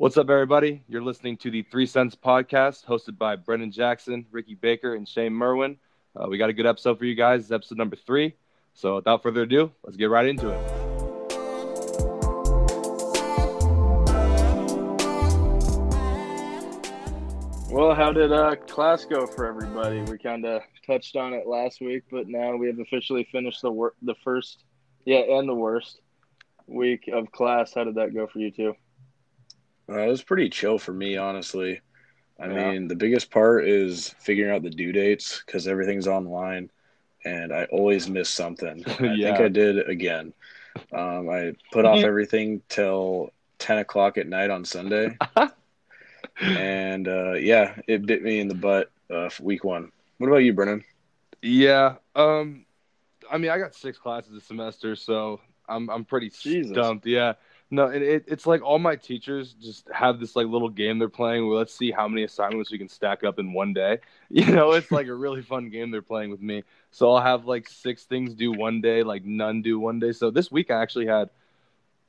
What's up, everybody? You're listening to the Three Cents Podcast, hosted by Brendan Jackson, Ricky Baker, and Shane Merwin. Uh, we got a good episode for you guys. It's episode number three. So, without further ado, let's get right into it. Well, how did uh, class go for everybody? We kind of touched on it last week, but now we have officially finished the wor- the first, yeah, and the worst week of class. How did that go for you two? Uh, it was pretty chill for me, honestly. I Yeah. mean, the biggest part is figuring out the due dates because everything's online, and I always miss something. I think I did again. Um, I put off everything till ten o'clock at night on Sunday, and uh, yeah, it bit me in the butt uh, week one. What about you, Brennan? Yeah. Um, I mean, I got six classes this semester, so I'm I'm pretty Jesus. stumped. Yeah. No, it, it, it's like all my teachers just have this like little game they're playing. Where let's see how many assignments we can stack up in one day. You know, it's like a really fun game they're playing with me. So I'll have like six things due one day, like none due one day. So this week I actually had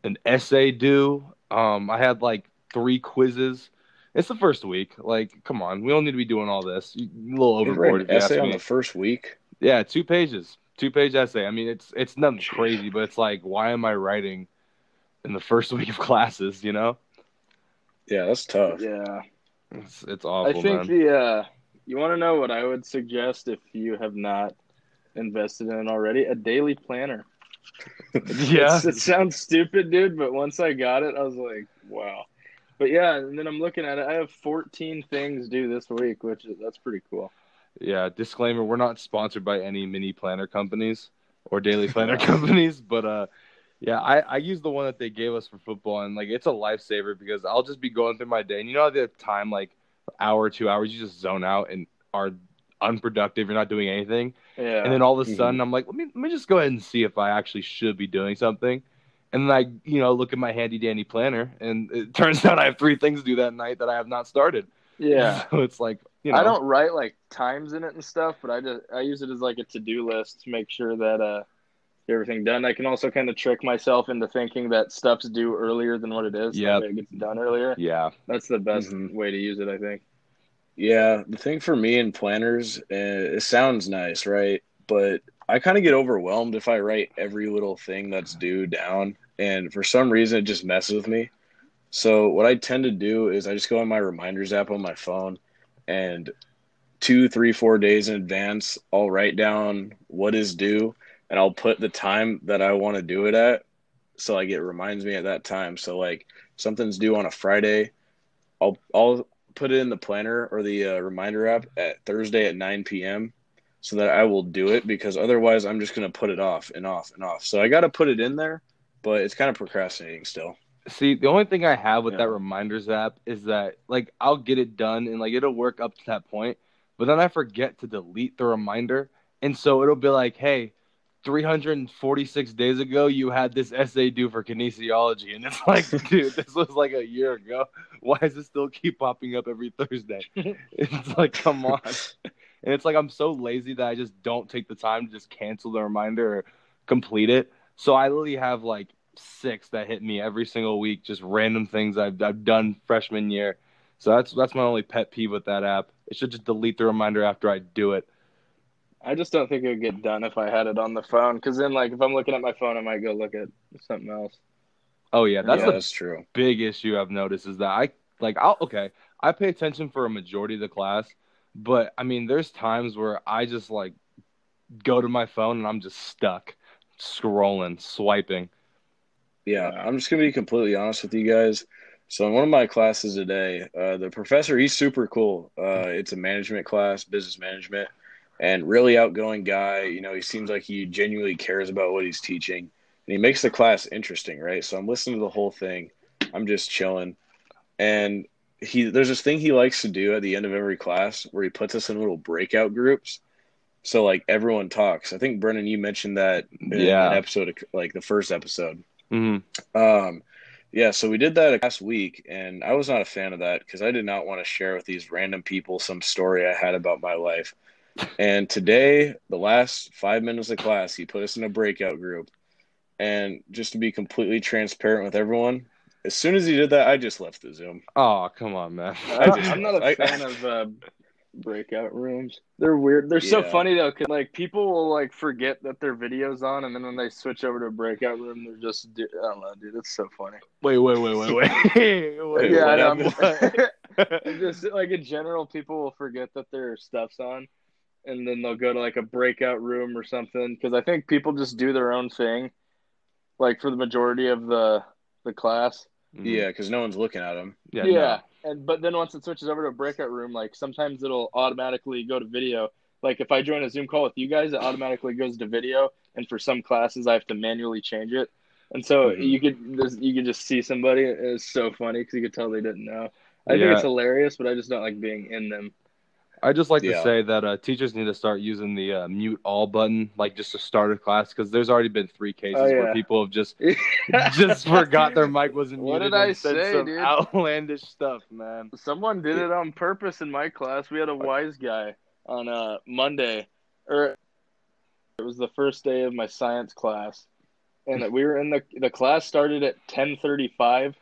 an essay due. Um, I had like three quizzes. It's the first week. Like, come on, we don't need to be doing all this. A little overboard. an essay on the first week. Yeah, two pages, two page essay. I mean, it's it's nothing crazy, but it's like, why am I writing in the first week of classes? You know, Yeah, that's tough. Yeah, it's it's awful, I think man. the uh, you want to know what I would suggest if you have not invested in it already? A daily planner. yeah, It's- it sounds stupid, dude, but once I got it, I was like, wow. But yeah, and then I'm looking at it. I have 14 things due this week, which is that's pretty cool. yeah. Disclaimer: We're not sponsored by any mini planner companies or daily planner companies, but uh, yeah, I I use the one that they gave us for football, and like it's a lifesaver because I'll just be going through my day, and you know, the time like hour, two hours, you just zone out and are unproductive. You're not doing anything. Yeah. And then all of a Mhm. sudden, I'm like, let me let me just go ahead and see if I actually should be doing something. And then I, you know, look at my handy dandy planner, and it turns out I have three things to do that night that I have not started. yeah. So it's like, you know, I don't write like times in it and stuff, but I just I use it as like a to do list to make sure that uh get everything done. I can also kind of trick myself into thinking that stuff's due earlier than what it is. so Yep. that it gets done earlier. Yeah, That's the best Mhm. way to use it, I think. Yeah, the thing for me in planners, uh, it sounds nice, right? But I kind of get overwhelmed if I write every little thing that's due down, and for some reason it just messes with me. So what I tend to do is I just go on my reminders app on my phone, and two, three, four days in advance, I'll write down what is due, and I'll put the time that I want to do it at, so like it reminds me at that time. So like something's due on a Friday, I'll I'll put it in the planner or the uh, reminder app at Thursday at 9 p.m. so that I will do it because otherwise I'm just going to put it off and off and off. So I got to put it in there, but it's kind of procrastinating still. See, the only thing I have with Yeah. that reminders app is that like I'll get it done and like it'll work up to that point, but then I forget to delete the reminder, and so it'll be like, hey. 346 days ago, you had this essay due for kinesiology, and it's like, dude, this was like a year ago. Why does it still keep popping up every Thursday? it's like, come on. And it's like I'm so lazy that I just don't take the time to just cancel the reminder or complete it. So I literally have like six that hit me every single week, just random things I've I've done freshman year. So that's that's my only pet peeve with that app. It should just delete the reminder after I do it. I just don't think it would get done if I had it on the phone. Because then, like, if I'm looking at my phone, I might go look at something else. Oh yeah, that's yeah, the that's true. big issue I've noticed is that I like I'll okay, I pay attention for a majority of the class, but I mean there's times where I just like go to my phone and I'm just stuck scrolling, swiping. Yeah, I'm just gonna be completely honest with you guys. So in one of my classes today, uh, the professor he's super cool. Uh, it's a management class, business management, and really outgoing guy. You know, he seems like he genuinely cares about what he's teaching, and he makes the class interesting, right? So I'm listening to the whole thing. I'm just chilling, and he there's this thing he likes to do at the end of every class where he puts us in little breakout groups. So like everyone talks. I think Brennan, you mentioned that in Yeah. an episode, of, like the first episode. hmm Um, yeah, so we did that last week, and I was not a fan of that because I did not want to share with these random people some story I had about my life. And today, the last five minutes of class, he put us in a breakout group. And just to be completely transparent with everyone, as soon as he did that, I just left the Zoom. Oh, come on, man. I just- I'm not a I- fan of uh, breakout rooms. They're weird. They're so Yeah. funny though, 'cause, like people will like forget that their video's on, and then when they switch over to a breakout room, they're just du- I don't know, dude. It's so funny. wait, wait, wait, wait, wait. wait yeah, I what know. I'm just like in general, people will forget that their stuff's on, and then they'll go to like a breakout room or something. Because I think people just do their own thing, like for the majority of the the class. Yeah, because no one's looking at them. Yeah. Yeah, no. and but then once it switches over to a breakout room, like sometimes it'll automatically go to video. Like if I join a Zoom call with you guys, it automatically goes to video, and for some classes, I have to manually change it. And so Mhm. you could you could just see somebody. It's so funny because you could tell they didn't know. I think it's hilarious, but I just don't like being in them. I just like Yeah. to say that uh, teachers need to start using the uh, mute all button, like just to start a class, because there's already been three cases Oh, where people have just just forgot their mic wasn't What muted What did I say, some dude? outlandish stuff, man. Someone did it on purpose in my class. We had a wise guy on uh, Monday, or it was the first day of my science class, and we were in the the class started at ten thirty five.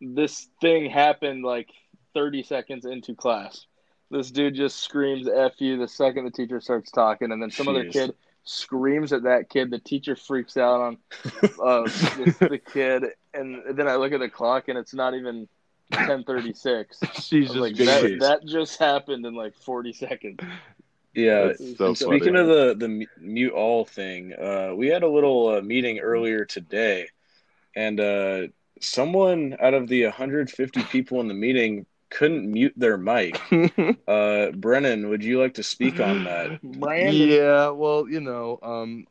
This thing happened like thirty seconds into class. This dude just screams "f you" the second the teacher starts talking, and then some other kid screams at that kid. The teacher freaks out on uh, the kid, and then I look at the clock, and it's not even ten thirty six. She's just like that, that just happened in like 40 seconds. Yeah. That's so Speaking funny. of the the mute all thing, uh, we had a little uh, meeting earlier today, and uh, someone out of the 150 people in the meeting couldn't mute their mic. Uh, Brennan, would you like to speak on that? Brandon, Yeah, well, you know, um,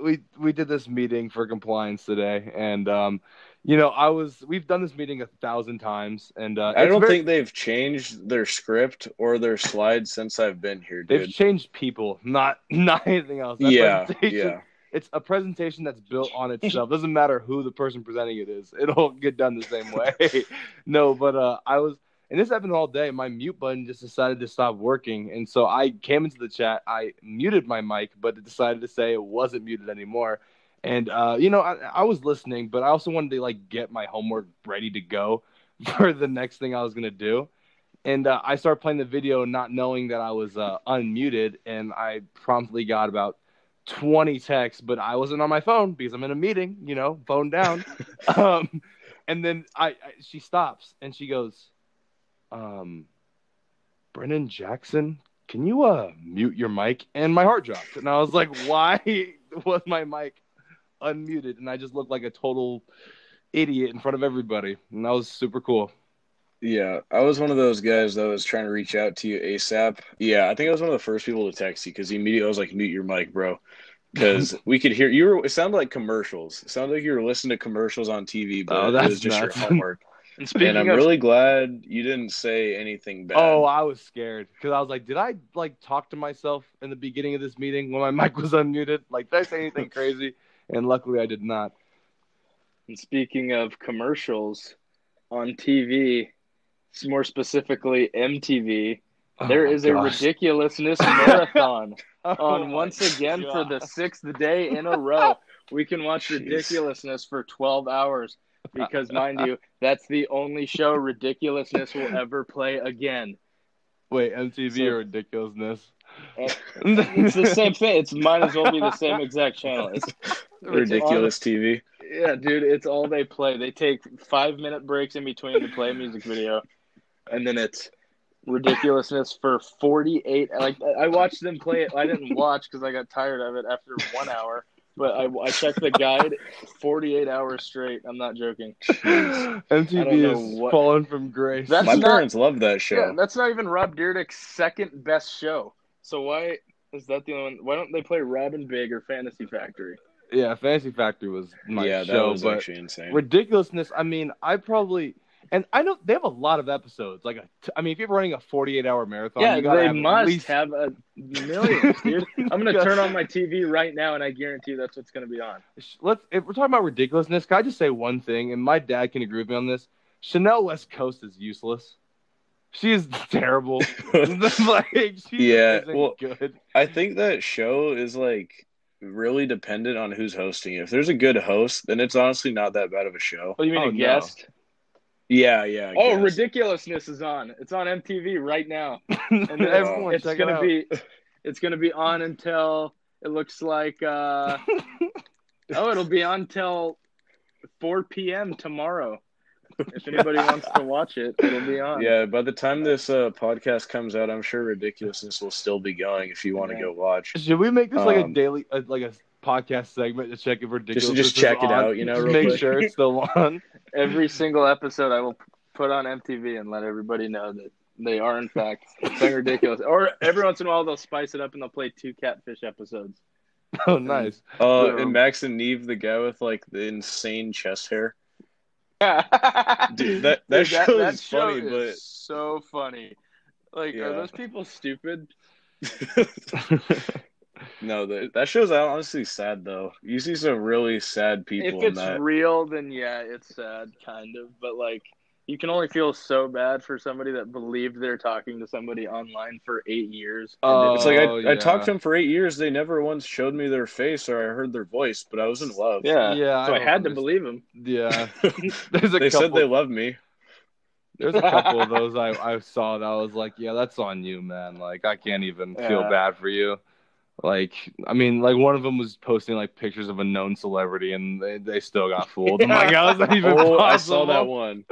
we we did this meeting for compliance today, and um, you know, I was we've done this meeting a thousand times, and uh, I don't very- think they've changed their script or their slides since I've been here, they've changed people, not not anything else. That Yeah, yeah. it's a presentation that's built on itself. Doesn't matter who the person presenting it is; it'll get done the same way. no, but uh, I was, and this happened all day. My mute button just decided to stop working, and so I came into the chat. I muted my mic, but it decided to say it wasn't muted anymore. And uh, you know, I, I was listening, but I also wanted to like get my homework ready to go for the next thing I was gonna do. And uh, I started playing the video, not knowing that I was uh, unmuted, and I promptly got about 20 texts, but I wasn't on my phone because I'm in a meeting, you know, phone down. um, and then I, I she stops and she goes, um, Brennan Jackson, can you uh mute your mic? And my heart dropped, and I was like, why was my mic unmuted? And I just looked like a total idiot in front of everybody, and that was super cool. Yeah, I was one of those guys that was trying to reach out to you ASAP. Yeah, I think I was one of the first people to text you because immediately I was like, mute your mic, bro. Because we could hear you were, it sounded like commercials. It sounded like you were listening to commercials on TV, but Oh, it that's was just nuts. your homework. And speaking and I'm of, really glad you didn't say anything bad. Oh, I was scared because I was like, did I like talk to myself in the beginning of this meeting when my mic was unmuted? Like, did I say anything crazy? And luckily, I did not. and speaking of commercials on TV, more specifically MTV, oh there Oh my is a ridiculousness marathon Oh on once again for the sixth day in a row. We can watch Jeez. ridiculousness for 12 hours because, mind you, that's the only show ridiculousness will ever play again. Wait, MTV So- or ridiculousness? It's the same thing. It's might as well be the same exact channel. It's Ridiculous TV. Yeah, dude, it's all they play. They take five minute breaks in between to play a music video, and then it's ridiculousness for 48. Like, I watched them play it. I didn't watch because I got tired of it after one hour, but I, I checked the guide 48 hours straight. I'm not joking. I MTV is what- fallen from grace. That's My not- parents love that show. Yeah, that's not even Rob Dyrdek's second best show. So why is that the only one? Why don't they play Rob & Big or Fantasy Factory? yeah, Fantasy Factory was my yeah, that show, was but actually insane. ridiculousness. I mean, I probably. And I know they have a lot of episodes. Like, a t- I mean, if you're running a 48 hour marathon, yeah, you gotta they have at must least- have a million, dude. I'm gonna You turn on my TV right now, and I guarantee you that's what's gonna be on. let's if we're talking about ridiculousness, can I just say one thing? And my dad can agree with me on this. Chanel West Coast is useless. She is terrible. like she Yeah, isn't well- good. I think that show is like really dependent on who's hosting. If there's a good host, then it's honestly not that bad of a show. Oh, you mean Oh, a no. Guest? Yeah, yeah. I Oh, guess. ridiculousness is on. It's on MTV right now. And then Everyone, it's check gonna it out. be it's gonna be on until it looks like uh oh it'll be on till 4 p.m. tomorrow. If anybody wants to watch it, it'll be on. Yeah, by the time this uh, podcast comes out, I'm sure ridiculousness will still be going. If you want to Yeah. go watch, Should we make this like a Um, daily, uh, like a podcast segment to check if ridiculous? just check it out, you know, real make quick. sure it's still on. Every single episode I will put on MTV and let everybody know that they are in fact playing ridiculous. Or every once in a while they'll spice it up and they'll play two catfish episodes. Oh, nice. uh, Yeah. and Max and Nev, the guy with like the insane chest hair. Yeah. Dude, that- that show is funny, is but- so funny. Like, Yeah. are those people stupid? No, that that show's honestly sad though. You see some really sad If people in it's that. real, then yeah, it's sad, kind of. But like, you can only feel so bad for somebody that believed they're talking to somebody online for eight years. and Oh, It's like I, oh, yeah. I talked to them for eight years. They never once showed me their face or I heard their voice, but I was in love. yeah, Yeah, So I I, don't had to believe him. Yeah, there's a they couple. said they love me. There's a couple of those I, I saw that I was like, yeah, that's on you, man. Like, I can't even feel bad for you. Like, I mean, like one of them was posting like pictures of a known celebrity, and they, they still got fooled. I'm like, how is that even Oh, possible? I saw that one.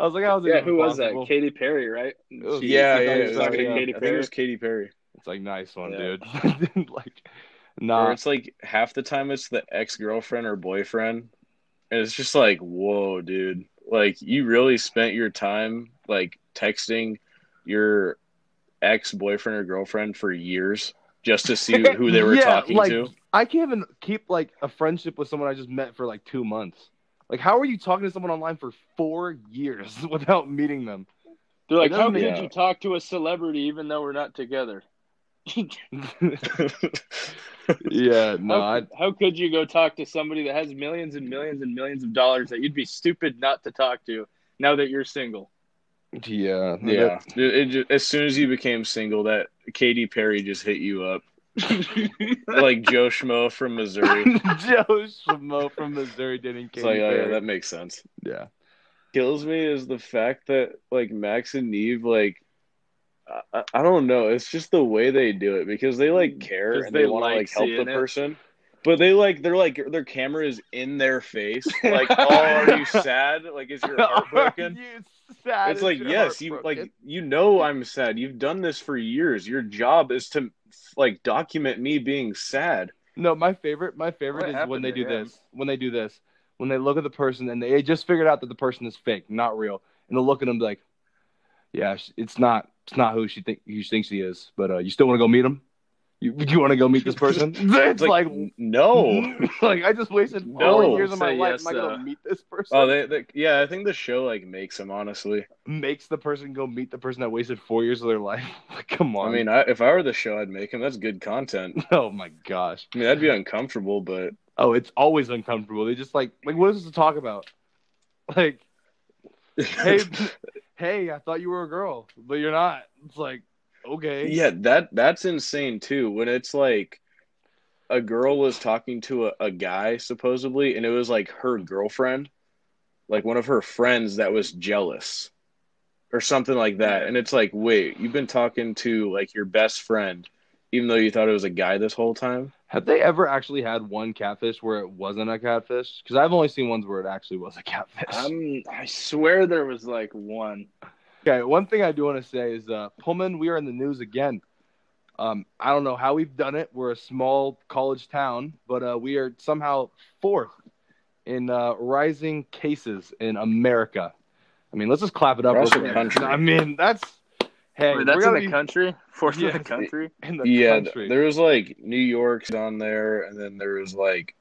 I was like, how is it Yeah, even who was that? possible? Katy Perry, right? was- She- Yeah, she yeah, thought it he was was talking to Katy- Katy I think it Perry. was Katy Perry. It's like nice one, Yeah. dude. like, Or nah, it's like half the time it's the ex girlfriend or boyfriend, and it's just like, whoa, dude! Like you really spent your time like texting your ex boyfriend or girlfriend for years just to see who they were Yeah, talking like, to. I can't even keep like a friendship with someone I just met for like two months. Like, how are you talking to someone online for four years without meeting them? They're like, how doesn't could make- you talk to a celebrity even though we're not together? yeah, no, how, I, how could you go talk to somebody that has millions and millions and millions of dollars that you'd be stupid not to talk to now that you're single? Yeah, yeah, It- it ju- as soon as you became single, that Katy Perry just hit you up like Joe Schmo from Missouri. Joe Schmo from Missouri It's Katy like, oh yeah, Perry. that makes sense. yeah. kills me is the fact that like Max and Nev like I, I don't know it's just the way they do it because they like care and they, they want to like like help the it. person but they like they're like their camera is in their face like oh are you sad like is your heart broken Are you sad? it's Is like your yes you broken? like you know I'm sad you've done this for years your job is to like document me being sad No, my favorite, my favorite What is when they do him? this. When they do this, when they look at the person and they just figured out that the person is fake, not real, and they'll look at them like, "Yeah, it's not, it's not who she think who she thinks he is." But uh, you still want to go meet him? You you want to go meet this person? it's it's like, like, no like I just wasted No. four years of my Say life. yes, Am I uh, gonna meet this person? oh they, they yeah I think the show like makes them honestly Makes the person go meet the person that wasted four years of their life. Like, come on. I mean, I, if I were the show, I'd make him. That's good content. oh my gosh. I mean, that'd be uncomfortable, but Oh, it's always uncomfortable. They just like like what is this to talk about? Like, hey, hey, I thought you were a girl, but you're not. It's like, okay, yeah, that that's insane too. When it's like a girl was talking to a, a guy supposedly, and it was like her girlfriend, like one of her friends that was jealous, or something like that. And it's like, wait, you've been talking to like your best friend, even though you thought it was a guy this whole time. Have they ever actually had one catfish where it wasn't a catfish? Because I've only seen ones where it actually was a catfish. I'm, I swear there was like one. Okay, one thing I do want to say is, uh, Pullman, we are in the news again. Um, I don't know how we've done it. We're a small college town, but uh, we are somehow fourth in uh, rising cases in America. I mean, let's just clap it up. Across real the country. I mean, that's hey, Wait, we're that's in the be country? Fourth Yeah. in the country? in the yeah, country. there was like New York's on there, and then there was like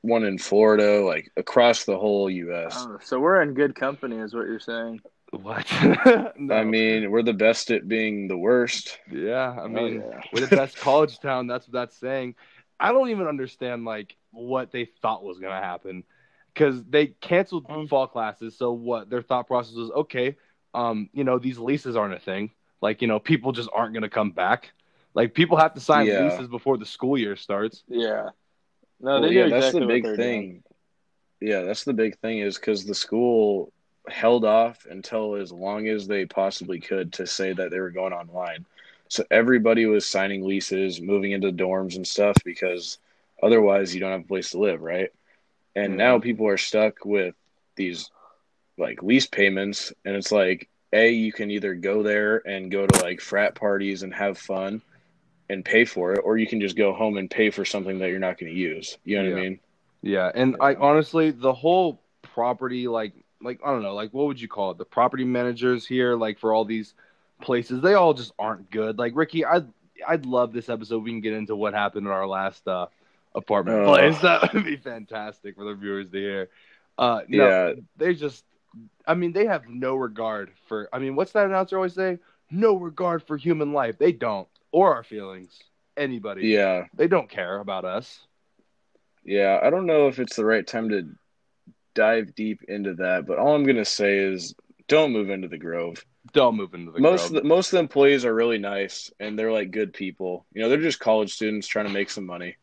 one in Florida, like across the whole U.S. Oh, so we're in good company, is what you're saying. What? no. I mean, we're the best at being the worst. yeah. I mean, oh, yeah. we're the best college town. That's what that's saying. I don't even understand like what they thought was gonna happen because they canceled Mm. fall classes. So what their thought process was, okay, um, you know, these leases aren't a thing. Like, you know, people just aren't gonna come back. Like, people have to sign Yeah. leases before the school year starts. Yeah. No, Well, they yeah, knew that's the big thing. doing. Yeah, that's the big thing is because the school held off until as long as they possibly could to say that they were going online. So everybody was signing leases, moving into dorms and stuff because otherwise you don't have a place to live, right? And now mm-hmm. people are stuck with these like lease payments and it's like a you can either go there and go to like frat parties and have fun and pay for it or you can just go home and pay for something that you're not going to use. You know what I mean? Yeah, and I honestly the whole property like like I don't know, like what would you call it? The property managers here like for all these places, they all just aren't good. Like Ricky, I would I'd love this episode we can get into what happened in our last uh apartment Oh. place. That would be fantastic for the viewers to hear. Uh no, Yeah. they just I mean, they have no regard for I mean, what's that announcer always say? No regard for human life. They don't or our feelings. Anybody. Yeah. They don't care about us. Yeah, I don't know if it's the right time to dive deep into that, but all I'm going to say is don't move into the Grove. Don't move into the most Grove. of the, most of the employees are really nice and they're like good people. You know, they're just college students trying to make some money.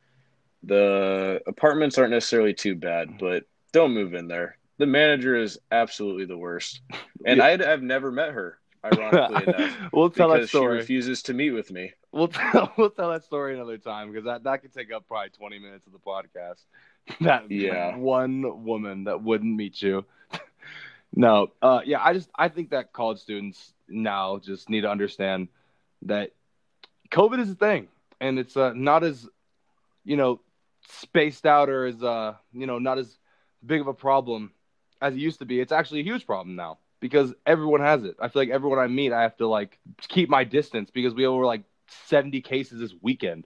The apartments aren't necessarily too bad, mm-hmm. but don't move in there. The manager is absolutely the worst, and Yeah. I'd, I've never met her. Ironically enough, we'll tell that because she story. refuses to meet with me. We'll tell we'll tell that story another time because that, that could take up probably twenty minutes of the podcast. That Yeah. one woman that wouldn't meet you. no, uh, yeah, I just I think that college students now just need to understand that COVID is a thing, and it's uh, not as you know spaced out or as uh you know not as big of a problem as it used to be. It's actually a huge problem now because everyone has it. I feel like everyone I meet, I have to like keep my distance because we were like 70 cases this weekend.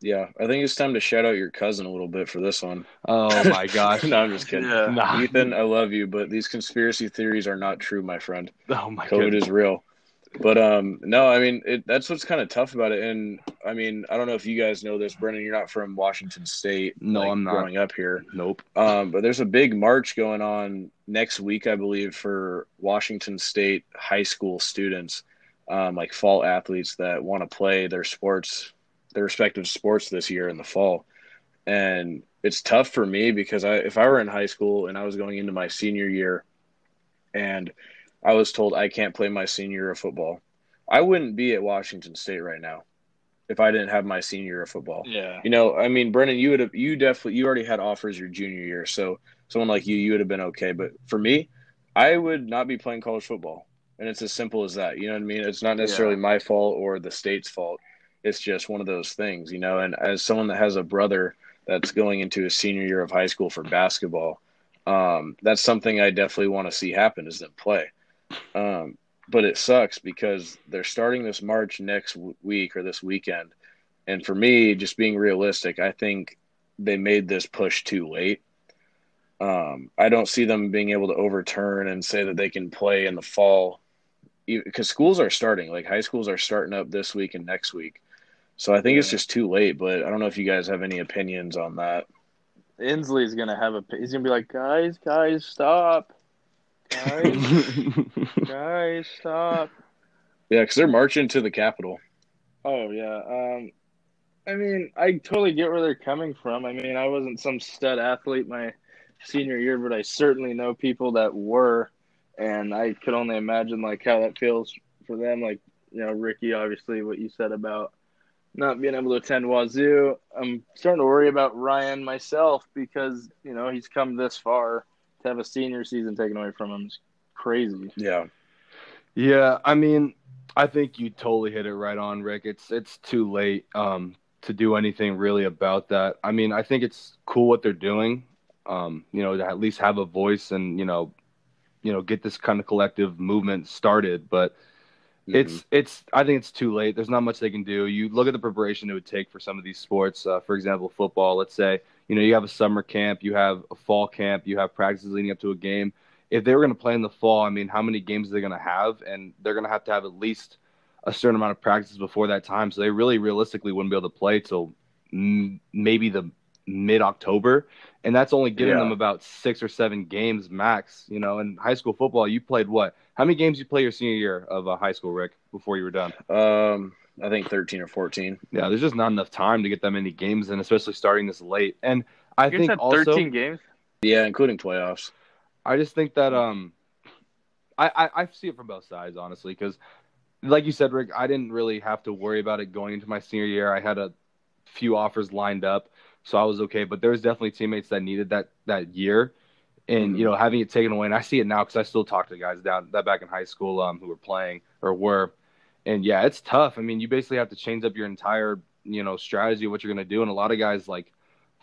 Yeah, I think it's time to shout out your cousin a little bit for this one. Oh my gosh. no, I'm just kidding. Yeah. Nah. Ethan, I love you, but these conspiracy theories are not true, my friend. Oh my god. COVID goodness. is real. But um, no, I mean it, that's what's kind of tough about it. And I mean, I don't know if you guys know this, Brendan. You're not from Washington State. No, like, I'm not. Growing up here, Nope. um, but there's a big march going on next week, I believe, for Washington State high school students, um, like fall athletes that want to play their sports, their respective sports this year in the fall. And it's tough for me because I, if I were in high school and I was going into my senior year, and I was told I can't play my senior year of football, I wouldn't be at Washington State right now if I didn't have my senior year of football. Yeah. You know, I mean, Brennan, you would have, you definitely, you already had offers your junior year, so someone like you, you would have been okay. But for me, I would not be playing college football, and it's as simple as that. You know what I mean? It's not necessarily my fault or the state's fault. It's just one of those things, you know. And as someone that has a brother that's going into his senior year of high school for basketball, um, that's something I definitely want to see happen is them play. Um, but it sucks because they're starting this March next w- week or this weekend. And for me, just being realistic, I think they made this push too late. Um, I don't see them being able to overturn and say that they can play in the fall because schools are starting, like high schools are starting up this week and next week. So I think it's just too late, but I don't know if you guys have any opinions on that. Inslee's gonna have a. He's gonna be like, guys, guys, stop, guys, guys, stop. Yeah, because they're marching to the Capitol. Oh yeah. Um, I mean, I totally get where they're coming from. I mean, I wasn't some stud athlete my senior year, but I certainly know people that were, and I could only imagine like how that feels for them. Like you know, Ricky, obviously, what you said about not being able to attend Wazoo. I'm starting to worry about Ryan myself because you know he's come this far to have a senior season taken away from him is crazy. Yeah. Yeah, I mean, I think you totally hit it right on, Rick. It's it's too late um, to do anything really about that. I mean, I think it's cool what they're doing. Um, you know, to at least have a voice and you know, you know, get this kind of collective movement started. But it's it's I think it's too late. There's not much they can do. You look at the preparation it would take for some of these sports. Uh, for example, football. Let's say you know you have a summer camp, you have a fall camp, you have practices leading up to a game. If they were going to play in the fall, I mean, how many games are they going to have? And they're going to have to have at least a certain amount of practices before that time. So they really realistically wouldn't be able to play till maybe the mid October, and that's only giving Yeah. them about six or seven games max. You know, in high school football, you played what? How many games you play your senior year of uh, high school, Rick, before you were done? Um, I think 13 or 14. Yeah, there's just not enough time to get that many games and especially starting this late. And I You think had also, 13 games. Yeah, including playoffs. I just think that um, I I, I see it from both sides honestly because, like you said, Rick, I didn't really have to worry about it going into my senior year. I had a few offers lined up, so I was okay. But there was definitely teammates that needed that that year, and Mhm. you know having it taken away. And I see it now because I still talk to guys down that back in high school um who were playing or were, and yeah, it's tough. I mean, you basically have to change up your entire you know strategy of what you're gonna do, and a lot of guys like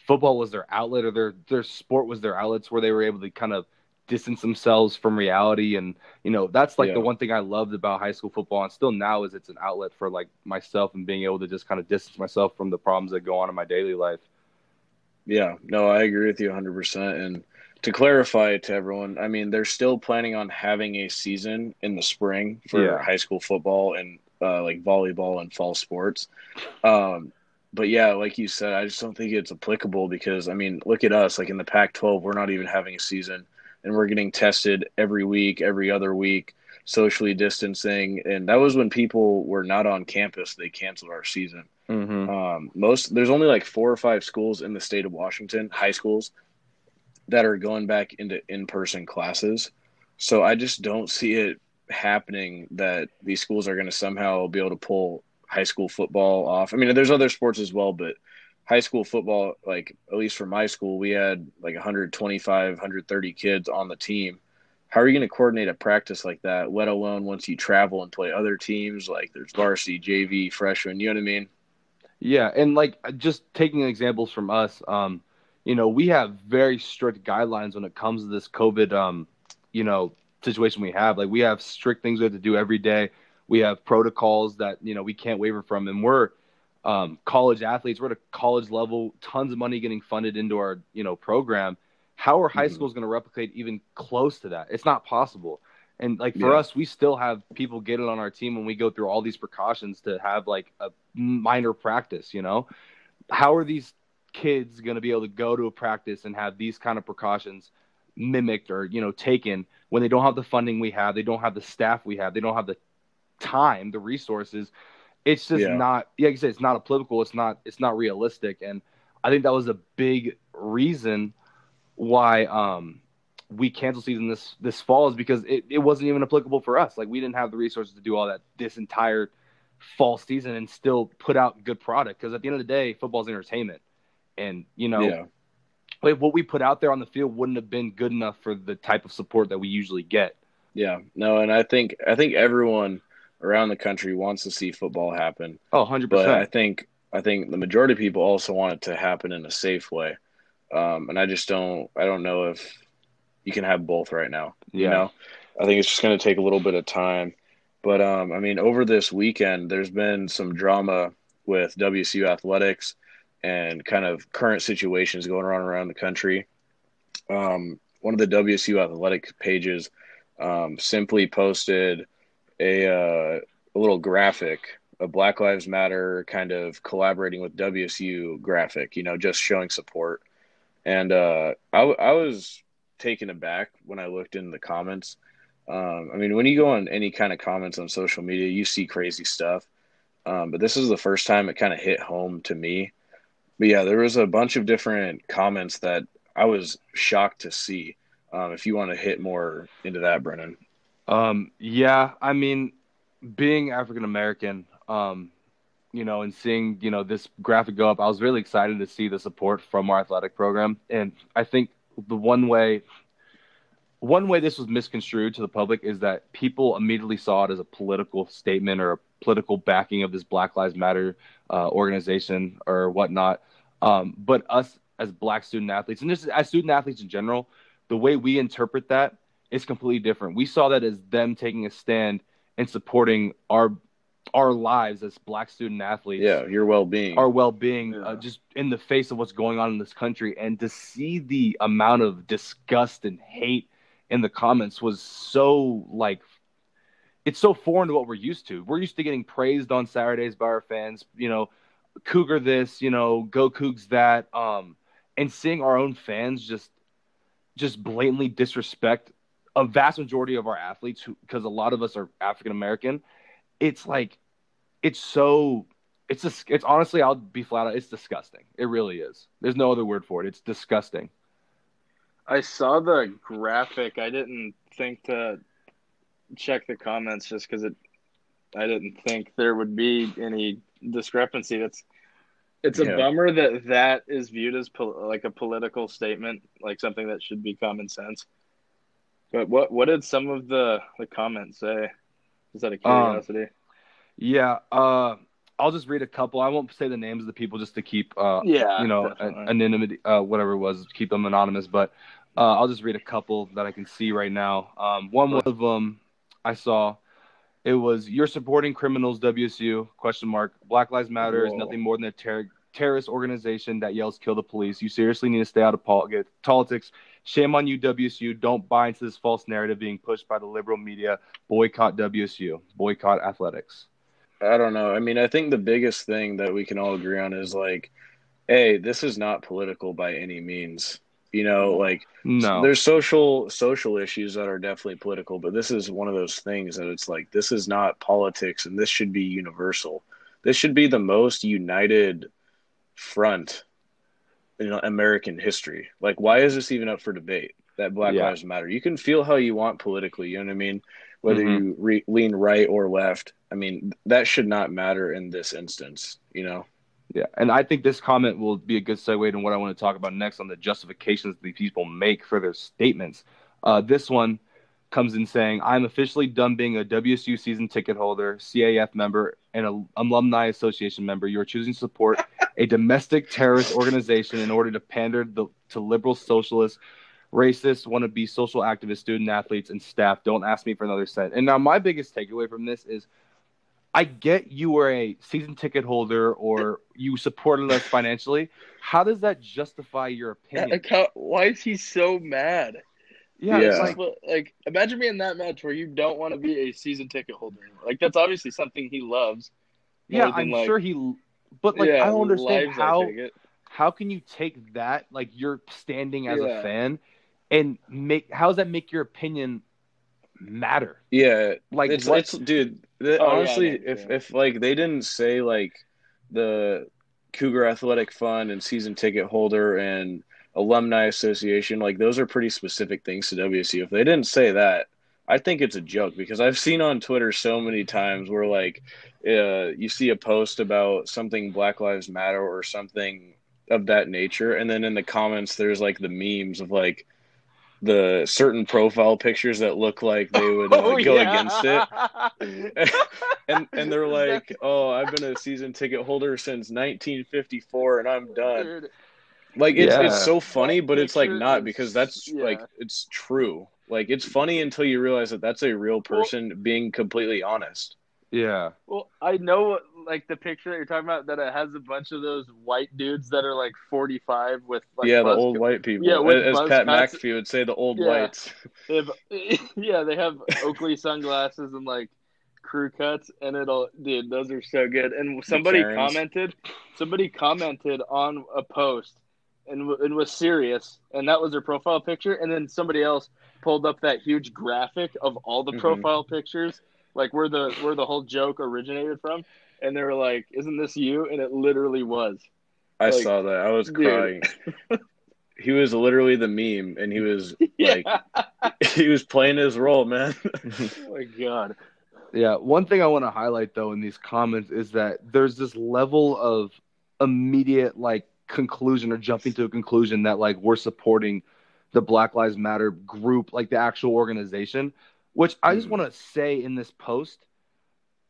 football was their outlet or their their sport was their outlets where they were able to kind of distance themselves from reality and you know that's like Yeah. the one thing i loved about high school football and still now is it's an outlet for like myself and being able to just kind of distance myself from the problems that go on in my daily life Yeah, no, I agree with you 100%. And to clarify to everyone, I mean, they're still planning on having a season in the spring for Yeah. high school football and uh, like volleyball and fall sports. Um, but yeah, like you said, I just don't think it's applicable because, I mean, look at us. Like in the Pac 12, we're not even having a season and we're getting tested every week, every other week, socially distancing. And that was when people were not on campus, they canceled our season. mm-hmm. Um, most there's only like four or five schools in the state of Washington, high schools, that are going back into in-person classes. So I just don't see it happening that these schools are going to somehow be able to pull high school football off. I mean, there's other sports as well, but high school football, like at least for my school, we had like 125, 130 kids on the team. How are you going to coordinate a practice like that, let alone once you travel and play other teams? Like there's varsity, JV, freshman, you know what I mean? Yeah, and like just taking examples from us, um, you know, we have very strict guidelines when it comes to this COVID, um, you know, situation we have. Like we have strict things we have to do every day. We have protocols that you know we can't waver from, and we're um, college athletes. We're at a college level, tons of money getting funded into our you know program. How are high Mhm. schools going to replicate even close to that? It's not possible. And like for Yeah. us, we still have people get it on our team when we go through all these precautions to have like a minor practice. You know, how are these kids going to be able to go to a practice and have these kind of precautions mimicked or you know taken when they don't have the funding we have, they don't have the staff we have, they don't have the time, the resources. It's just Yeah. not. Yeah, like I said, it's not applicable. It's not. It's not realistic. And I think that was a big reason why um, we canceled season this this fall is because it, it wasn't even applicable for us. Like we didn't have the resources to do all that this entire fall season and still put out good product. Because at the end of the day, football's entertainment, and you know yeah. like, what we put out there on the field wouldn't have been good enough for the type of support that we usually get. Yeah, no, and I think I think everyone around the country wants to see football happen, Oh, 100 but I think I think the majority of people also want it to happen in a safe way, um, and I just don't I don't know if you can have both right now. You Yeah. know, I think it's just going to take a little bit of time, but um, I mean, over this weekend, there's been some drama with WSU athletics and kind of current situations going on around the country. Um, one of the WSU athletic pages um, simply posted a uh, a little graphic, a Black Lives Matter kind of collaborating with WSU graphic, you know, just showing support. And uh, I, I was taken aback when I looked in the comments. Um, I mean, when you go on any kind of comments on social media, you see crazy stuff. Um, but this is the first time it kind of hit home to me. But yeah, there was a bunch of different comments that I was shocked to see. Um, if you want to hit more into that, Brennan. Um, yeah, I mean, being African American, um, you know, and seeing you know this graphic go up, I was really excited to see the support from our athletic program, and I think the one way, one way this was misconstrued to the public is that people immediately saw it as a political statement or a political backing of this Black Lives Matter uh, organization or whatnot. Um, but us as Black student athletes, and just as student athletes in general, the way we interpret that is completely different. We saw that as them taking a stand and supporting our our lives as Black student athletes Yeah, your well being. our well-being uh, just in the face of what's going on in this country. And to see the amount of disgust and hate in the comments was so like it's so foreign to what we're used to. We're used to getting praised on saturdays by our fans you know cougar this you know go cougs that um and seeing our own fans just just blatantly disrespect a vast majority of our athletes who because a lot of us are african american it's like it's so it's just it's honestly i'll be flat out it's disgusting it really is there's no other word for it it's disgusting I saw the graphic. I didn't think to check the comments just because it. I didn't think there would be any discrepancy. That's. It's a Yeah. bummer that that is viewed as pol- like a political statement, like something that should be common sense. But what what did some of the the comments say? Just out of Um, curiosity. Yeah, uh, I'll just read a couple. I won't say the names of the people just to keep, uh, yeah, you know, definitely. anonymity, uh, whatever it was, keep them anonymous. But uh, I'll just read a couple that I can see right now. Um, one of them I saw, it was "You're supporting criminals." WSU question mark. Black Lives Matter is nothing more than a ter- terrorist organization that yells "Kill the police." You seriously need to stay out of pol- politics. Shame on you, WSU. Don't buy into this false narrative being pushed by the liberal media. Boycott WSU. Boycott athletics. I don't know. I mean, I think the biggest thing that we can all agree on is like, hey, this is not political by any means. You know, like No. there's social social issues that are definitely political, but this is one of those things that it's like this is not politics and this should be universal. This should be the most united front in American history. Like why is this even up for debate? That Black Yeah. Lives Matter. You can feel how you want politically, you know what I mean? Whether Mhm. you re- lean right or left. I mean, that should not matter in this instance, you know. Yeah, and I think this comment will be a good segue to what I want to talk about next on the justifications these people make for their statements. Uh, this one comes in saying, "I'm officially done being a WSU season ticket holder, CAF member, and an alumni association member. You are choosing to support a domestic terrorist organization in order to pander the, to liberal socialists." Racist, wannabe social activists, student athletes, and staff. Don't ask me for another cent. And now, my biggest takeaway from this is I get you were a season ticket holder or you supported us financially. How does that justify your opinion? Why is he so mad? Yeah, Yeah. it's Like, like like, imagine being in that match where you don't want to be a season ticket holder. Like, that's obviously something he loves. yeah, than, I'm like- sure he, but like yeah, I don't understand lives how ticket. how can you take that like you're standing as Yeah. a fan and make how does that make your opinion matter? Yeah, Like it's, what? it's dude. The, Oh, honestly, know, if yeah. if like they didn't say like the Cougar Athletic Fund and season ticket holder and alumni association, like those are pretty specific things to WSU. If they didn't say that, I think it's a joke because I've seen on Twitter so many times where like uh, you see a post about something Black Lives Matter or something of that nature, and then in the comments there's like the memes of like the certain profile pictures that look like they would uh, Oh, go yeah. against it and and they're like, "Oh, I've been a season ticket holder since 1954, and I'm done." Dude, Like it's Yeah. it's so funny, That but it's like picture not because that's yeah. like it's true. Like it's funny until you realize that that's a real person being completely honest. yeah, Well, I know like the picture that you're talking about that it has a bunch of those white dudes that are like 45 with like yeah, the old cut- white people. Yeah, with as Pat cuts. McAfee would say, the old Yeah. whites. They have, yeah, they have Oakley sunglasses and like crew cuts, and it'll, dude, those are so good. And somebody commented, somebody commented on a post, and w- and was serious, and that was their profile picture. And then somebody else pulled up that huge graphic of all the Mhm. profile pictures, like where the where the whole joke originated from. And they were like, "Isn't this you?" And it literally was. I Like, saw that. I was dude. crying. he was literally the meme, and he was like, yeah. he was playing his role, man. oh my god. Yeah, one thing I want to highlight though in these comments is that there's this level of immediate like conclusion or jumping to a conclusion that like we're supporting the Black Lives Matter group, like the actual organization, which I just Mhm. want to say in this post,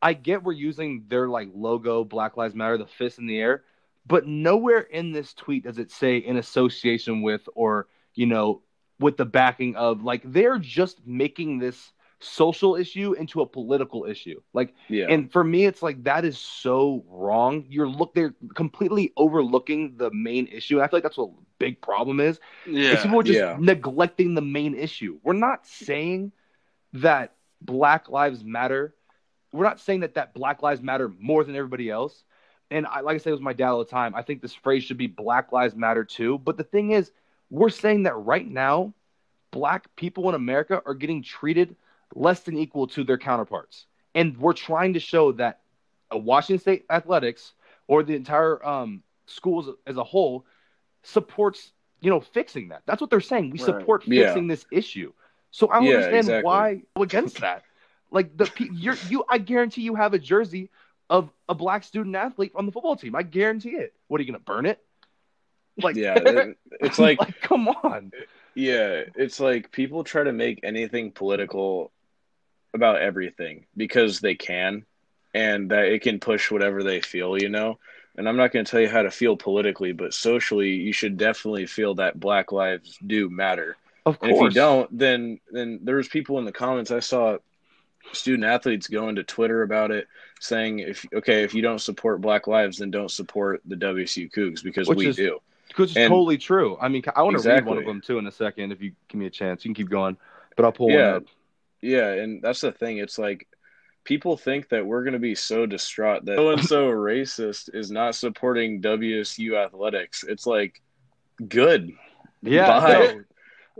I get we're using their like logo, Black Lives Matter, the fist in the air, but nowhere in this tweet does it say in association with or, you know, with the backing of like they're just making this social issue into a political issue. Like yeah, and for me it's like that is so wrong. You're look they're completely overlooking the main issue. And I feel like that's what the big problem is. Is people are just Yeah. neglecting the main issue. We're not saying that Black Lives Matter. We're not saying that that Black Lives Matter more than everybody else. And I, like I say was my dad all the time, I think this phrase should be Black Lives Matter too. But the thing is, we're saying that right now, Black people in America are getting treated less than equal to their counterparts, and we're trying to show that a Washington State athletics or the entire um, schools as a whole supports you know, fixing that. That's what they're saying. We Right. support Yeah. fixing this issue. So I don't Yeah, understand exactly. why against that. Like the you're you, I guarantee you have a jersey of a black student athlete on the football team. I guarantee it. What are you gonna burn it? Like yeah, it- it's like come on. Yeah, it's like people try to make anything political about everything because they can and that it can push whatever they feel, you know. And I'm not going to tell you how to feel politically, but socially, you should definitely feel that Black lives do matter. Of And if you don't, then then there's people in the comments I saw student athletes going to Twitter about it saying if okay, if you don't support Black lives, then don't support the WSU Cougs because Which we is- do. Which is And- totally true. I mean, I want to read one of them too in a second if you give me a chance. You can keep going, but I'll pull one up. Yeah, and that's the thing. It's like people think that we're going to be so distraught that so and so racist is not supporting WSU athletics. It's like good. Yeah, Bye.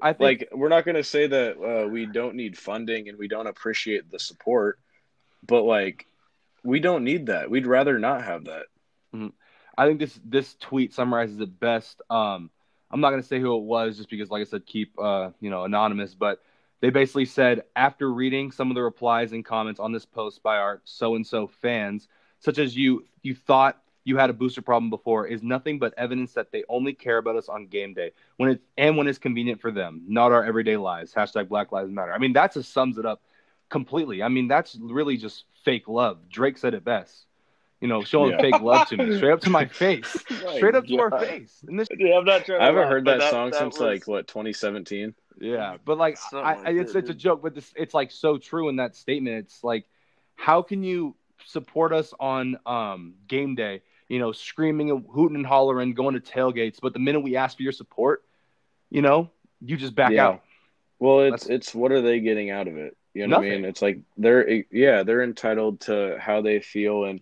I think Like we're not going to say that uh, we don't need funding and we don't appreciate the support, but like we don't need that. We'd rather not have that. I think this this tweet summarizes it best. Um, I'm not gonna say who it was, just because, like I said, keep uh, you know anonymous. But they basically said after reading some of the replies and comments on this post by our so and so fans, such as you, you thought you had a booster problem before, is nothing but evidence that they only care about us on game day when it and when it's convenient for them, not our everyday lives. Hashtag Black Lives Matter. I mean, that just sums it up completely. I mean, that's really just fake love. Drake said it best. You know, showing Yeah. fake love to me, straight up to my face, My straight up to our face. And this, Yeah, I'm not trying. I haven't laugh, heard but that, song that since was- like what 2017. Yeah, but like, I, like I, it's that, it's a joke, but this it's like so true in that statement. It's like, how can you support us on um game day? You know, screaming and hooting and hollering, going to tailgates, but the minute we ask for your support, you know, you just back Yeah. out. Well, it's That's- it's what are they getting out of it? You know what I mean? It's like they're yeah, they're entitled to how they feel and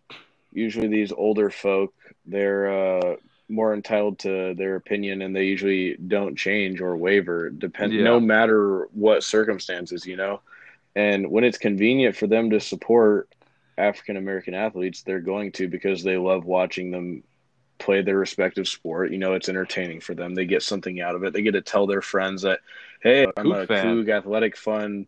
usually these older folk, they're uh more entitled to their opinion and they usually don't change or waver depend Yeah. no matter what circumstances, you know. And when it's convenient for them to support African American athletes, they're going to because they love watching them play their respective sport. You know, it's entertaining for them. They get something out of it. They get to tell their friends that, hey, I'm Coug a fan. Coug Athletic Fund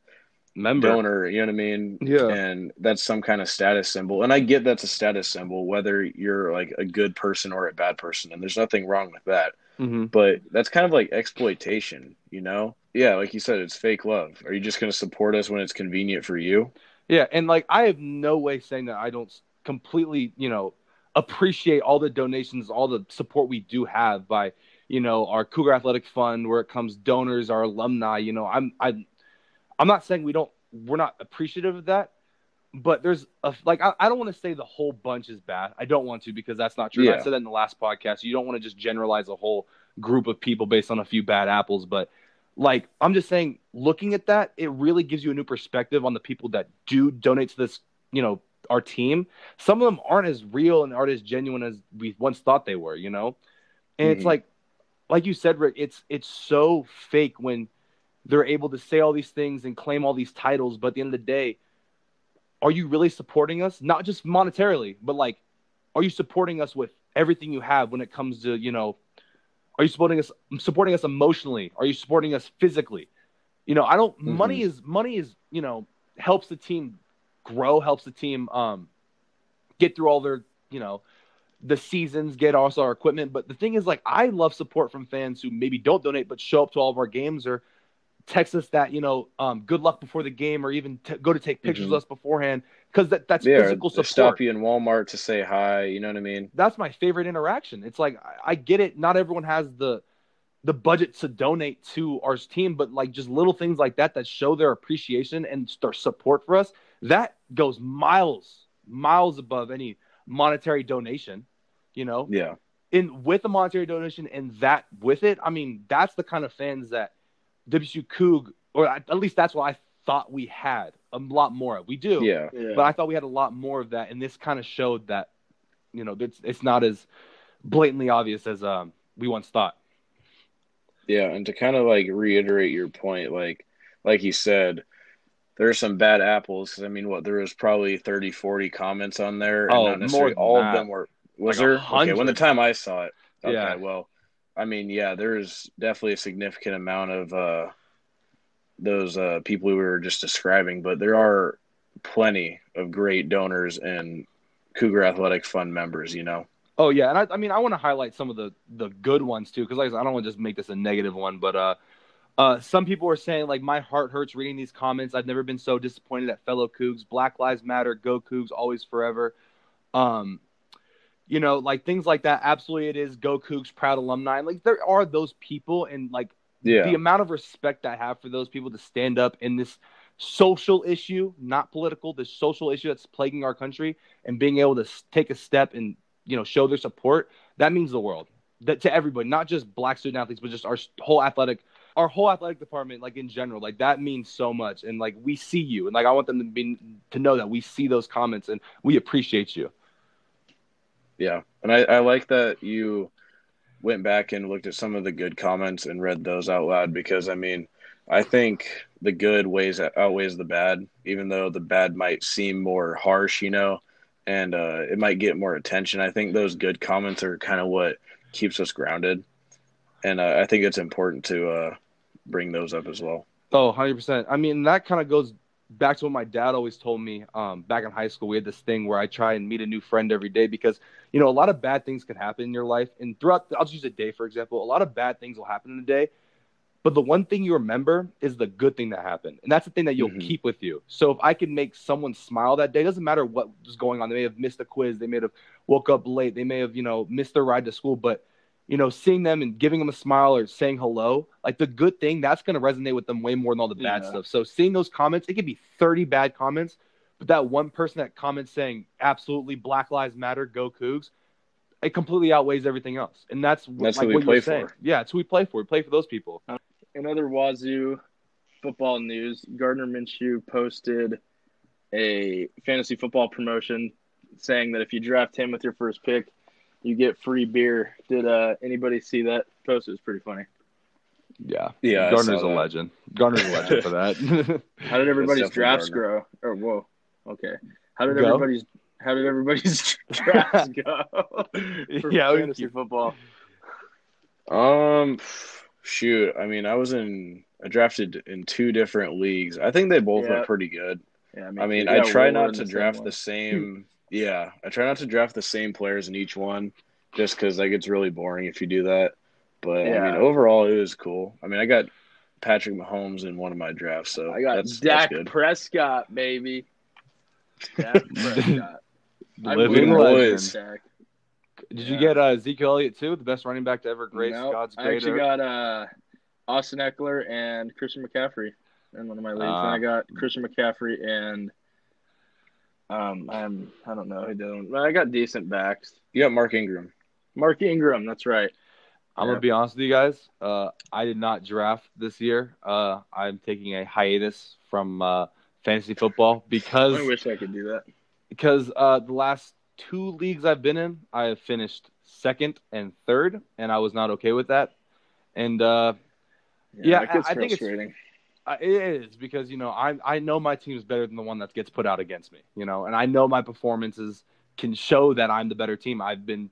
Member, donor. You know what I mean? Yeah. And that's some kind of status symbol. And I get that's a status symbol, whether you're like a good person or a bad person. And there's nothing wrong with that. hmm But that's kind of like exploitation, you know? Yeah, like you said, it's fake love. Are you just going to support us when it's convenient for you? Yeah, and like I have no way saying that I don't completely, you know, appreciate all the donations, all the support we do have by, you know, our Cougar Athletic Fund, where it comes donors, our alumni. You know, I'm I, I'm not saying we don't, we're not appreciative of that, but there's a like I, I don't want to say the whole bunch is bad. I don't want to because that's not true. I said that in the last podcast. You don't want to just generalize a whole group of people based on a few bad apples, but like I'm just saying, looking at that, it really gives you a new perspective on the people that do donate to this, you know, our team. Some of them aren't as real and aren't as genuine as we once thought they were, you know. And it's Mhm. like, like you said, Rick, it's it's so fake when they're able to say all these things and claim all these titles, but at the end of the day, are you really supporting us? Not just monetarily, but like, are you supporting us with everything you have when it comes to, you know, are you supporting us supporting us emotionally? Are you supporting us physically? You know, I don't Mhm. money is money is, you know, helps the team grow, helps the team um get through all their, you know, the seasons, get also our equipment. But the thing is, like, I love support from fans who maybe don't donate but show up to all of our games or text us that, you know, um, good luck before the game or even t- go to take pictures Mhm. of us beforehand because that, that's Yeah, physical support stop you in Walmart to say hi. You know what I mean? that's my favorite interaction. It's like I, I get it. Not everyone has the the budget to donate to our team, but like just little things like that that show their appreciation and their support for us. That goes miles, miles above any monetary donation. You know, Yeah. in with a monetary donation and that with it, I mean that's the kind of fans that WSU Coug, or at at least that's what I thought we had a lot more. of. We do, Yeah. Yeah. but I thought we had a lot more of that, and this kind of showed that, you know, it's it's not as blatantly obvious as um, we once thought. Yeah, and to kind of like reiterate your point, like like you said, there are some bad apples. 'cause, I mean, what there was probably 30, 40 comments on there, Oh, and not more than all that. of them were. Was Like a there? Okay, when the time I saw it. Okay, Yeah. well, I mean, yeah, there's definitely a significant amount of uh, those uh, people we were just describing, but there are plenty of great donors and Cougar Athletic Fund members. You know. Oh yeah, and I, I mean I want to highlight some of the the good ones too, because like I, said, I don't want to just make this a negative one, but uh, uh, some people are saying like my heart hurts reading these comments. I've never been so disappointed at fellow Cougs. Black Lives Matter, Go Cougs, always forever. Um, you know, like things like that. Absolutely, it is Go proud alumni. Like there are those people, and like Yeah. the amount of respect I have for those people to stand up in this social issue, not political, this social issue that's plaguing our country, and being able to take a step and you know show their support. That means the world that to everybody, not just black student athletes, but just our whole athletic, our whole athletic department, like in general. Like that means so much, and like we see you, and like I want them to be to know that we see those comments and we appreciate you. Yeah, and I, I like that you went back and looked at some of the good comments and read those out loud because I mean, I think the good weighs outweighs the bad, even though the bad might seem more harsh, you know, and uh, it might get more attention. I think those good comments are kind of what keeps us grounded, and uh, I think it's important to uh, bring those up as well. Oh, 100%. I mean, that kind of goes back to what my dad always told me um, back in high school. We had this thing where I try and meet a new friend every day because, you know, a lot of bad things can happen in your life. And throughout, I'll just use a day, for example, a lot of bad things will happen in a day. But the one thing you remember is the good thing that happened. And that's the thing that you'll Mhm. keep with you. So if I can make someone smile that day, it doesn't matter what was going on. They may have missed a quiz. They may have woke up late. They may have, you know, missed their ride to school. But you know, seeing them and giving them a smile or saying hello, like the good thing, that's going to resonate with them way more than all the bad Yeah. stuff. So seeing those comments, it could be 30 bad comments, but that one person that comments saying absolutely Black Lives Matter, go Cougs, it completely outweighs everything else. And that's, That's like who we what play you're saying. for. Yeah, it's who we play for. We play for those people. Um, in other Wazoo football news, Gardner Minshew posted a fantasy football promotion saying that if you draft him with your first pick, you get free beer. Did uh, anybody see that post? It was pretty funny. Yeah. Yeah, Gardner's a legend. Gardner's a legend for that. How did everybody's drafts Gardner. grow? Or whoa, okay. How did Go? everybody's How did everybody's drafts go? for Yeah, we- fantasy football. Um, shoot. I mean, I was in. I drafted in two different leagues. I think they both Yeah. went pretty good. Yeah, I mean, yeah, I try not in to the same draft one. the same. Yeah, I try not to draft the same players in each one, just because like it's really boring if you do that. But I mean, overall, it was cool. I mean, I got Patrick Mahomes in one of my drafts, so I got that's, Dak that's good. Prescott, baby. Dak Prescott. Living really boys. Dak. Did you get uh, Ezekiel Elliott too, the best running back to ever grace Nope. God's I actually got uh, Austin Ekeler and Christian McCaffrey in one of my leagues. Ah. and I got Christian McCaffrey and um, I'm I don't know who the other one. I got decent backs. You got Mark Ingram. Mark Ingram, that's right. I'm Yeah. gonna be honest with you guys. Uh, I did not draft this year. Uh, I'm taking a hiatus from uh, fantasy football because I wish I could do that. because uh, the last two leagues I've been in, I have finished second and third, and I was not okay with that. And uh, Yeah, that gets I- I think it's- frustrating. I- it is because you know I I know my team is better than the one that gets put out against me. You know, and I know my performances can show that I'm the better team. I've been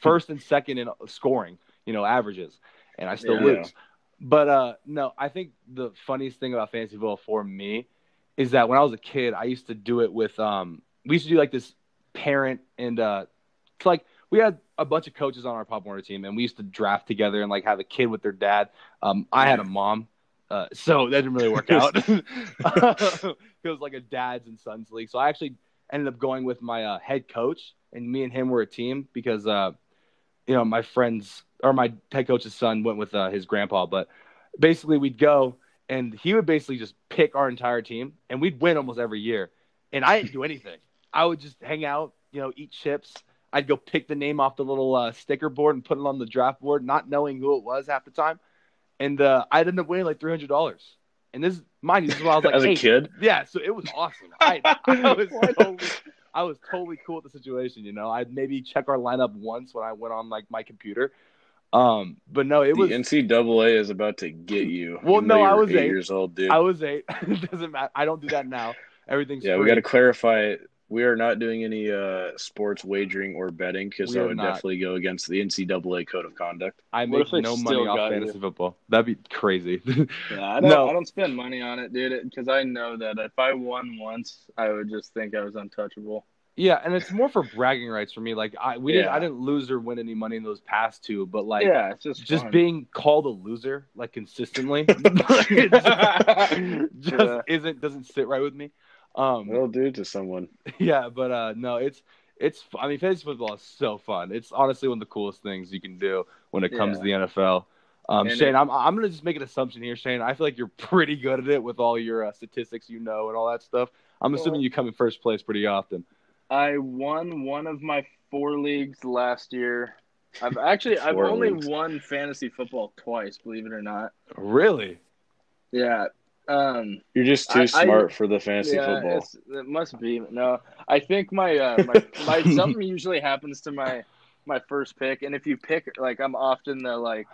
first and second in scoring, you know, averages, and I still Yeah. lose. But uh, no, I think the funniest thing about fantasy football for me is that when I was a kid, I used to do it with um, we used to do like this parent and uh, it's like we had a bunch of coaches on our Pop Warner team, and we used to draft together and like have a kid with their dad. Um, I had a mom, uh, so that didn't really work out. it was like a dads and sons league. So I actually ended up going with my uh, head coach, and me and him were a team because uh, you know my friends or my head coach's son went with uh, his grandpa. But basically, we'd go and he would basically just pick our entire team, and we'd win almost every year. And I didn't do anything. I would just hang out, you know, eat chips. I'd go pick the name off the little uh, sticker board and put it on the draft board, not knowing who it was half the time. And uh, I'd end up winning like three hundred dollars. And this, mind you, this is when I was like As a kid, Yeah, so it was awesome. I, I was totally, I was totally cool with the situation. You know, I'd maybe check our lineup once when I went on like my computer. Um, but no, it the was NCAA is about to get you. Well, no, I was eight eight. years old, dude. I was eight. it doesn't matter. I don't do that now. Everything's yeah, free. we got to clarify. We are not doing any uh, sports wagering or betting because that would not. definitely go against the NCAA code of conduct. I What make no money off got you? fantasy football. That'd be crazy. Yeah, I don't. No. I don't spend money on it, dude, because I know that if I won once, I would just think I was untouchable. yeah, and it's more for bragging rights for me. Like I we didn't I didn't lose or win any money in those past two, but like yeah, it's just just fun. being called a loser like consistently just, just Yeah. isn't doesn't sit right with me. Um It'll do to someone. yeah, but uh no, it's it's I mean fantasy football is so fun. It's honestly one of the coolest things you can do when it comes to the NFL. Um, And Shane, it- I'm I'm gonna just make an assumption here, Shane. I feel like you're pretty good at it with all your uh, statistics you know and all that stuff. I'm assuming you come in first place pretty often. I won one of my four leagues last year. I've actually I've only leagues. won fantasy football twice, believe it or not. Really? Yeah. Um You're just too I- I- smart for the fantasy yeah, football. it must be. No, I think my uh, my, my something usually happens to my my first pick, and if you pick like I'm often the like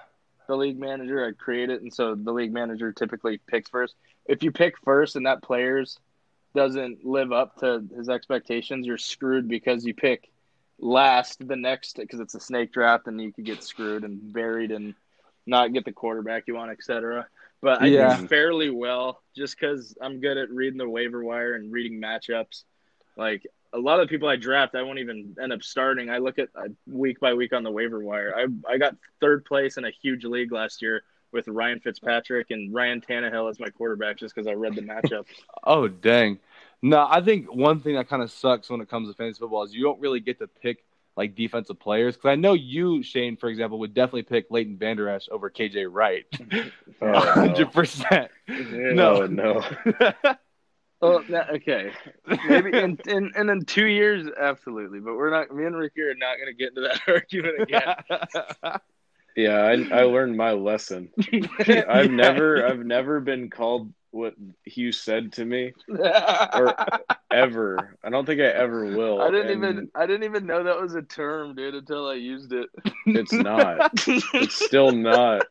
the league manager, I create it, and so the league manager typically picks first. If you pick first and that player's doesn't live up to his expectations, you're screwed because you pick last the next because it's a snake draft and you could get screwed and buried and not get the quarterback you want, etc. But I Yeah. do fairly well just because I'm good at reading the waiver wire and reading matchups. Like a lot of the people I draft, I won't even end up starting. I look at uh, week by week on the waiver wire. I I got third place in a huge league last year with Ryan Fitzpatrick and Ryan Tannehill as my quarterback just because I read the matchup. Oh dang. No, I think one thing that kind of sucks when it comes to fantasy football is you don't really get to pick like defensive players. Because I know you, Shane, for example, would definitely pick Leighton Vander Esch over KJ Wright. Oh, no. hundred percent. No, no. Oh, no, oh, okay. Maybe in, in and in two years, absolutely. But we're not. Me and Ricky are not going to get into that argument again. Yeah, I, I learned my lesson. I've never I've never been called what Hugh said to me or ever. I don't think I ever will. I didn't and even. I didn't even know that was a term, dude, until I used it. It's not. It's still not.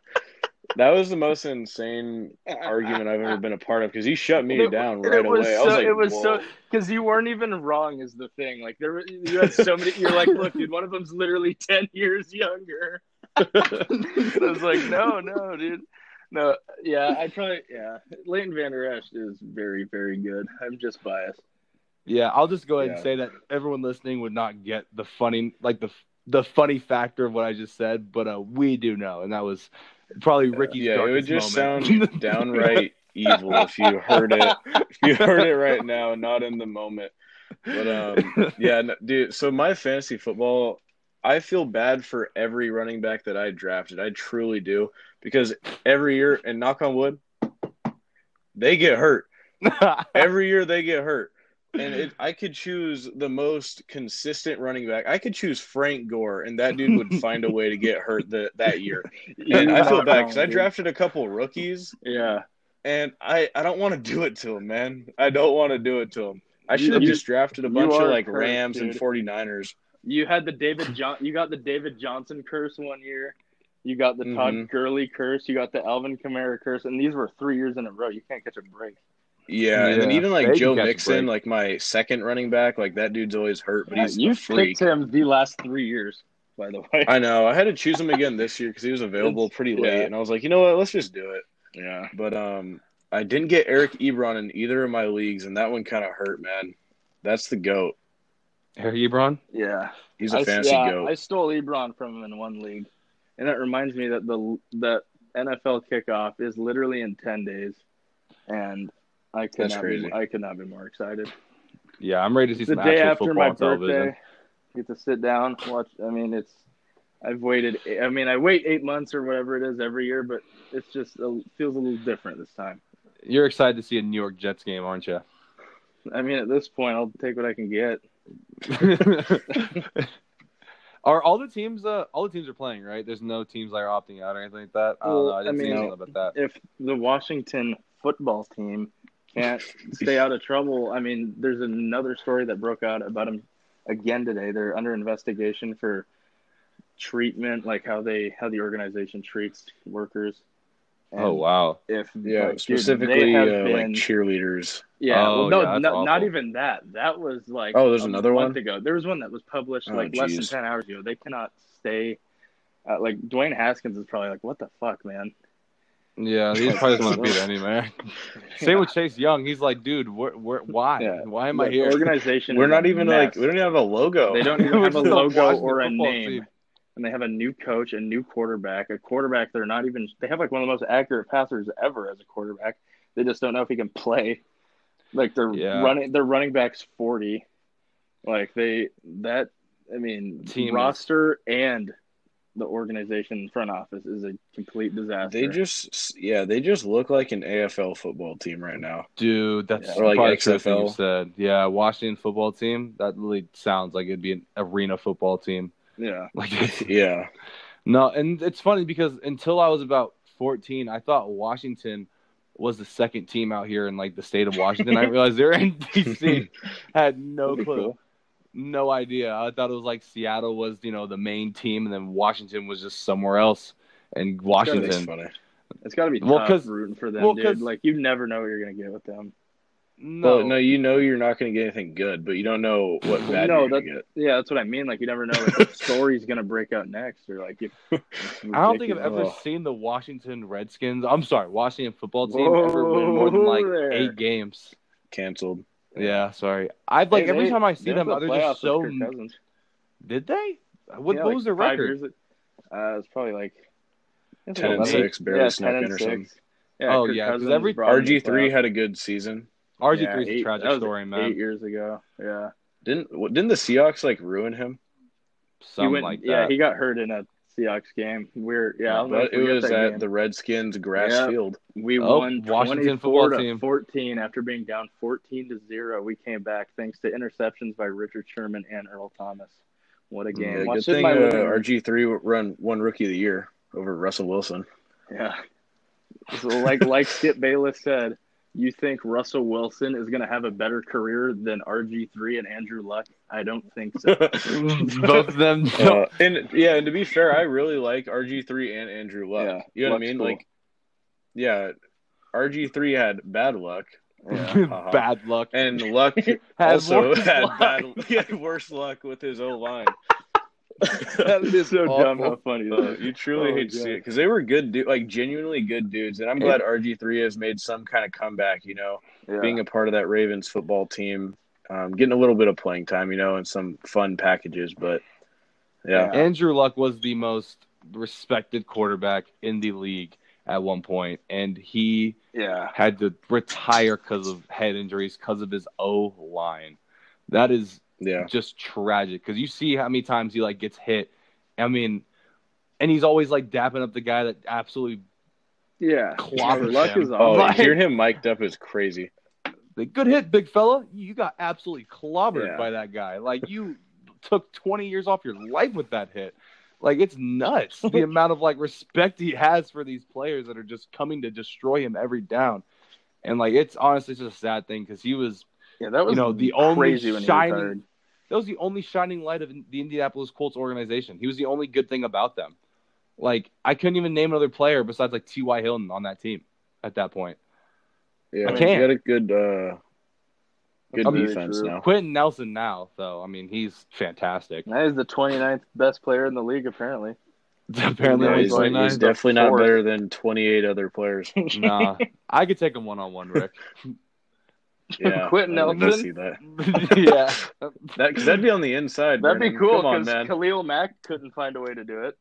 That was the most insane argument I've ever been a part of because he shut me It- down it right was away. I so- was like, it was so- Because you weren't even wrong, is the thing. Like there, you had so many. You're like, look, dude, one of them's literally ten years younger. I was like, no, no, dude, no. Yeah, I probably, yeah. Leighton Vander Esch is very, very good. I'm just biased. yeah, I'll just go ahead and say that everyone listening would not get the funny, like the the funny factor of what I just said, but uh, we do know, and that was probably Ricky's. yeah, it would just moment. sound downright evil if you heard it. If you heard it right now, not in the moment. But um, yeah, no, dude. So my fantasy football, I feel bad for every running back that I drafted. I truly do because every year, and knock on wood, they get hurt. Every year they get hurt. And it, I could choose the most consistent running back. I could choose Frank Gore, and that dude would find a way to get hurt the, that year. And I feel bad because I drafted a couple rookies, Yeah, and I, I don't want to do it to him, man. I don't want to do it to him. I should have just drafted a bunch of like Rams and dude. 49ers. you had the David John. You got the David Johnson curse one year. You got the Todd Mhm. Gurley curse. You got the Alvin Kamara curse, and these were three years in a row. You can't catch a break. Yeah, and then even like They Joe catch Mixon, like my second running back, like that dude's always hurt, but Yeah, he's you a picked him the last three years, by the way. I know. I had to choose him again this year because he was available pretty late, yeah. and I was like, you know what, let's just do it. yeah. But um, I didn't get Eric Ebron in either of my leagues, and that one kind of hurt, man. That's the goat. Eric Ebron. Yeah. He's a I, fantasy yeah, goat. I stole Ebron from him in one league, and it reminds me that the the NFL kickoff is literally in ten days, and I could That's not crazy. be I could not be more excited. Yeah, I'm ready to see the some day actual after football my television. birthday. Get to sit down watch. I mean, it's I've waited. I mean, I wait eight months or whatever it is every year, but it's just it feels a little different this time. You're excited to see a New York Jets game, aren't you? I mean, at this point, I'll take what I can get. are all the teams? Uh, all the teams are playing, right? There's no teams that are opting out or anything like that. I don't Well, know. I didn't I see mean- anything about that. if the Washington football team can't stay out of trouble, I mean, there's another story that broke out about them again today. They're under investigation for treatment, like how they how the organization treats workers And Oh wow. If Yeah, like, specifically they have uh, like cheerleaders. Yeah, Oh, well, no, yeah, no- not even that. That was like Oh, there's a another month one? ago. There was one that was published Oh, like less than ten hours ago. They cannot stay. Uh, like Dwayne Haskins is probably like, what the fuck, man? Yeah, he probably doesn't want to be there anymore. Same with Chase Young. He's like, dude, where, where, why? Yeah. Why am I here? Organization. We're not even mess. like we don't even have a logo. They don't even have a logo or a name. team. And they have a new coach, a new quarterback, a quarterback. They're not even. They have like one of the most accurate passers ever as a quarterback. They just don't know if he can play. Like they're Yeah. running. Their running backs forty. Like they that. I mean, Team is- roster and the organization front office is a complete disaster. They just yeah, they just look like an AFL football team right now. Dude, that's Yeah. Like probably true you XFL. said. Yeah, Washington football team. That really sounds like it'd be an arena football team. Yeah. Like Yeah. no, and it's funny because until I was about fourteen, I thought Washington was the second team out here in like the state of Washington. I realized they're in DC. Had no clue. cool. No idea. I thought it was like Seattle was, you know, the main team, and then Washington was just somewhere else. And Washington, funny. It's got to be Well, tough rooting for them, well, dude. Like you never know what you're gonna get with them. No, Well, no, you know you're not going to get anything good, but you don't know what bad No, you're that- to get. Yeah, that's what I mean. Like you never know if the story's gonna break out next, or like if. I don't think I've ever Oh. seen the Washington Redskins. I'm sorry, Washington football team ever win more than like there. eight games. Canceled. Yeah, sorry. I've like Hey, every they- time I see they them, went to they're just so. with Kirk Cousins. Did they? What, Yeah, what like was their record? years- Uh, it's probably like it's 10 and like six, eight- barely yeah, snuck 10 and in or six. something. Yeah, Oh, Kirk yeah, 'cause Cousins every- brought them to the RG three had a good season. RG Yeah, three is a tragic that was story, Eight years ago. Yeah, Didn't what- didn't the Seahawks like ruin him? Something he went. like yeah, he got hurt in a Seahawks game. We're yeah, I'll never but it was at game. the Redskins grass Yeah. field. We Oh, won Washington 24 football to team. 14 after being down 14 to 0. We came back thanks to interceptions by Richard Sherman and Earl Thomas. What a game. Yeah, good Watched it in thing my uh. RG three run one rookie of the year over Russell Wilson. Yeah. So like like Skip Bayless said, you think Russell Wilson is going to have a better career than RG3 and Andrew Luck? I don't think so. Both of them. Uh, and yeah, and to be fair, I really like RG three and Andrew Luck. Yeah, you know what I mean? cool. Like, yeah, RG three had bad luck, Yeah. Uh-huh. Bad luck. and Luck Has also worse had luck. bad. He had worse luck with his O line. That is so dumb how funny that Uh, you truly Oh, hate to see it because they were good, du- like genuinely good dudes, and I'm glad RG three has made some kind of comeback. You know, Yeah. being a part of that Ravens football team, um, getting a little bit of playing time, you know, and some fun packages. But yeah, Andrew Luck was the most respected quarterback in the league at one point, and he yeah. had to retire because of head injuries because of his O line. That is yeah, just tragic because you see how many times he like gets hit. I mean, and he's always like dapping up the guy that absolutely Yeah. Clobbers Luck him. is Oh, awesome. Like- hearing him mic'd up is crazy. like, good hit, big fella. You got absolutely clobbered Yeah. by that guy. Like you took twenty years off your life with that hit. Like it's nuts the amount of like respect he has for these players that are just coming to destroy him every down. And like it's honestly just a sad thing because he was Yeah, that was you know, the only crazy when shining- he retired. that was the only shining light of the Indianapolis Colts organization. He was the only good thing about them. Like I couldn't even name another player besides like T.Y. Hilton on that team at that point. Yeah, I he can't. had a good, uh, good That's very defense now. Quenton Nelson now, though, I mean, he's fantastic. That is the 29th best player in the league, apparently. Apparently, Yeah, Yeah, he's, like- he's definitely not better than 28 other players. nah, I could take him one on one, Rick. Yeah, Quenton I would Nelson? see that. yeah, That because that'd be on the inside. That'd be cool because man. Khalil Mack couldn't find a way to do it.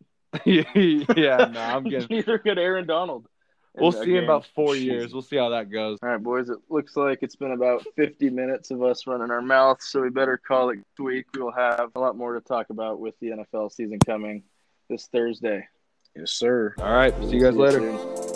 yeah. No, I'm getting. Neither could Aaron Donald. We'll that see in about four Jeez. years. We'll see how that goes. All right, boys. It looks like it's been about 50 minutes of us running our mouths, so we better call it this week. We'll have a lot more to talk about with the NFL season coming this Thursday. Yes, sir. All right. See you guys later. soon.